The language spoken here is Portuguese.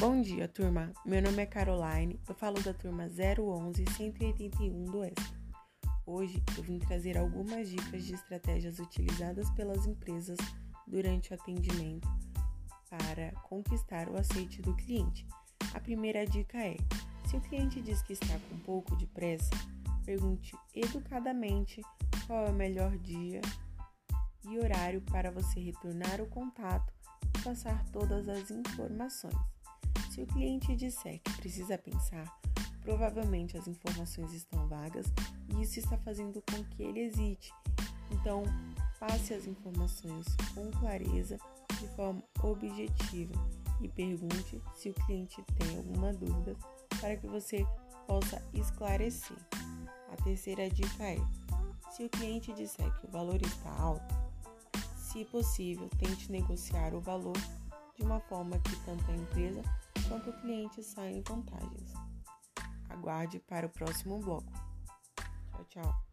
Bom dia, turma. Meu nome é Caroline, eu falo da turma 011 181 do ESP. Hoje eu vim trazer algumas dicas de estratégias utilizadas pelas empresas durante o atendimento para conquistar o aceite do cliente. A primeira dica é: se o cliente diz que está com um pouco de pressa, pergunte educadamente qual é o melhor dia e horário para você retornar o contato e passar todas as informações. Se o cliente disser que precisa pensar, provavelmente as informações estão vagas e isso está fazendo com que ele hesite. Então, passe as informações com clareza, de forma objetiva e pergunte se o cliente tem alguma dúvida para que você possa esclarecer. A terceira dica é: se o cliente disser que o valor está alto, se possível, tente negociar o valor de uma forma que tanto a empresa quanto o cliente saia em vantagens. Aguarde para o próximo bloco. Tchau, tchau.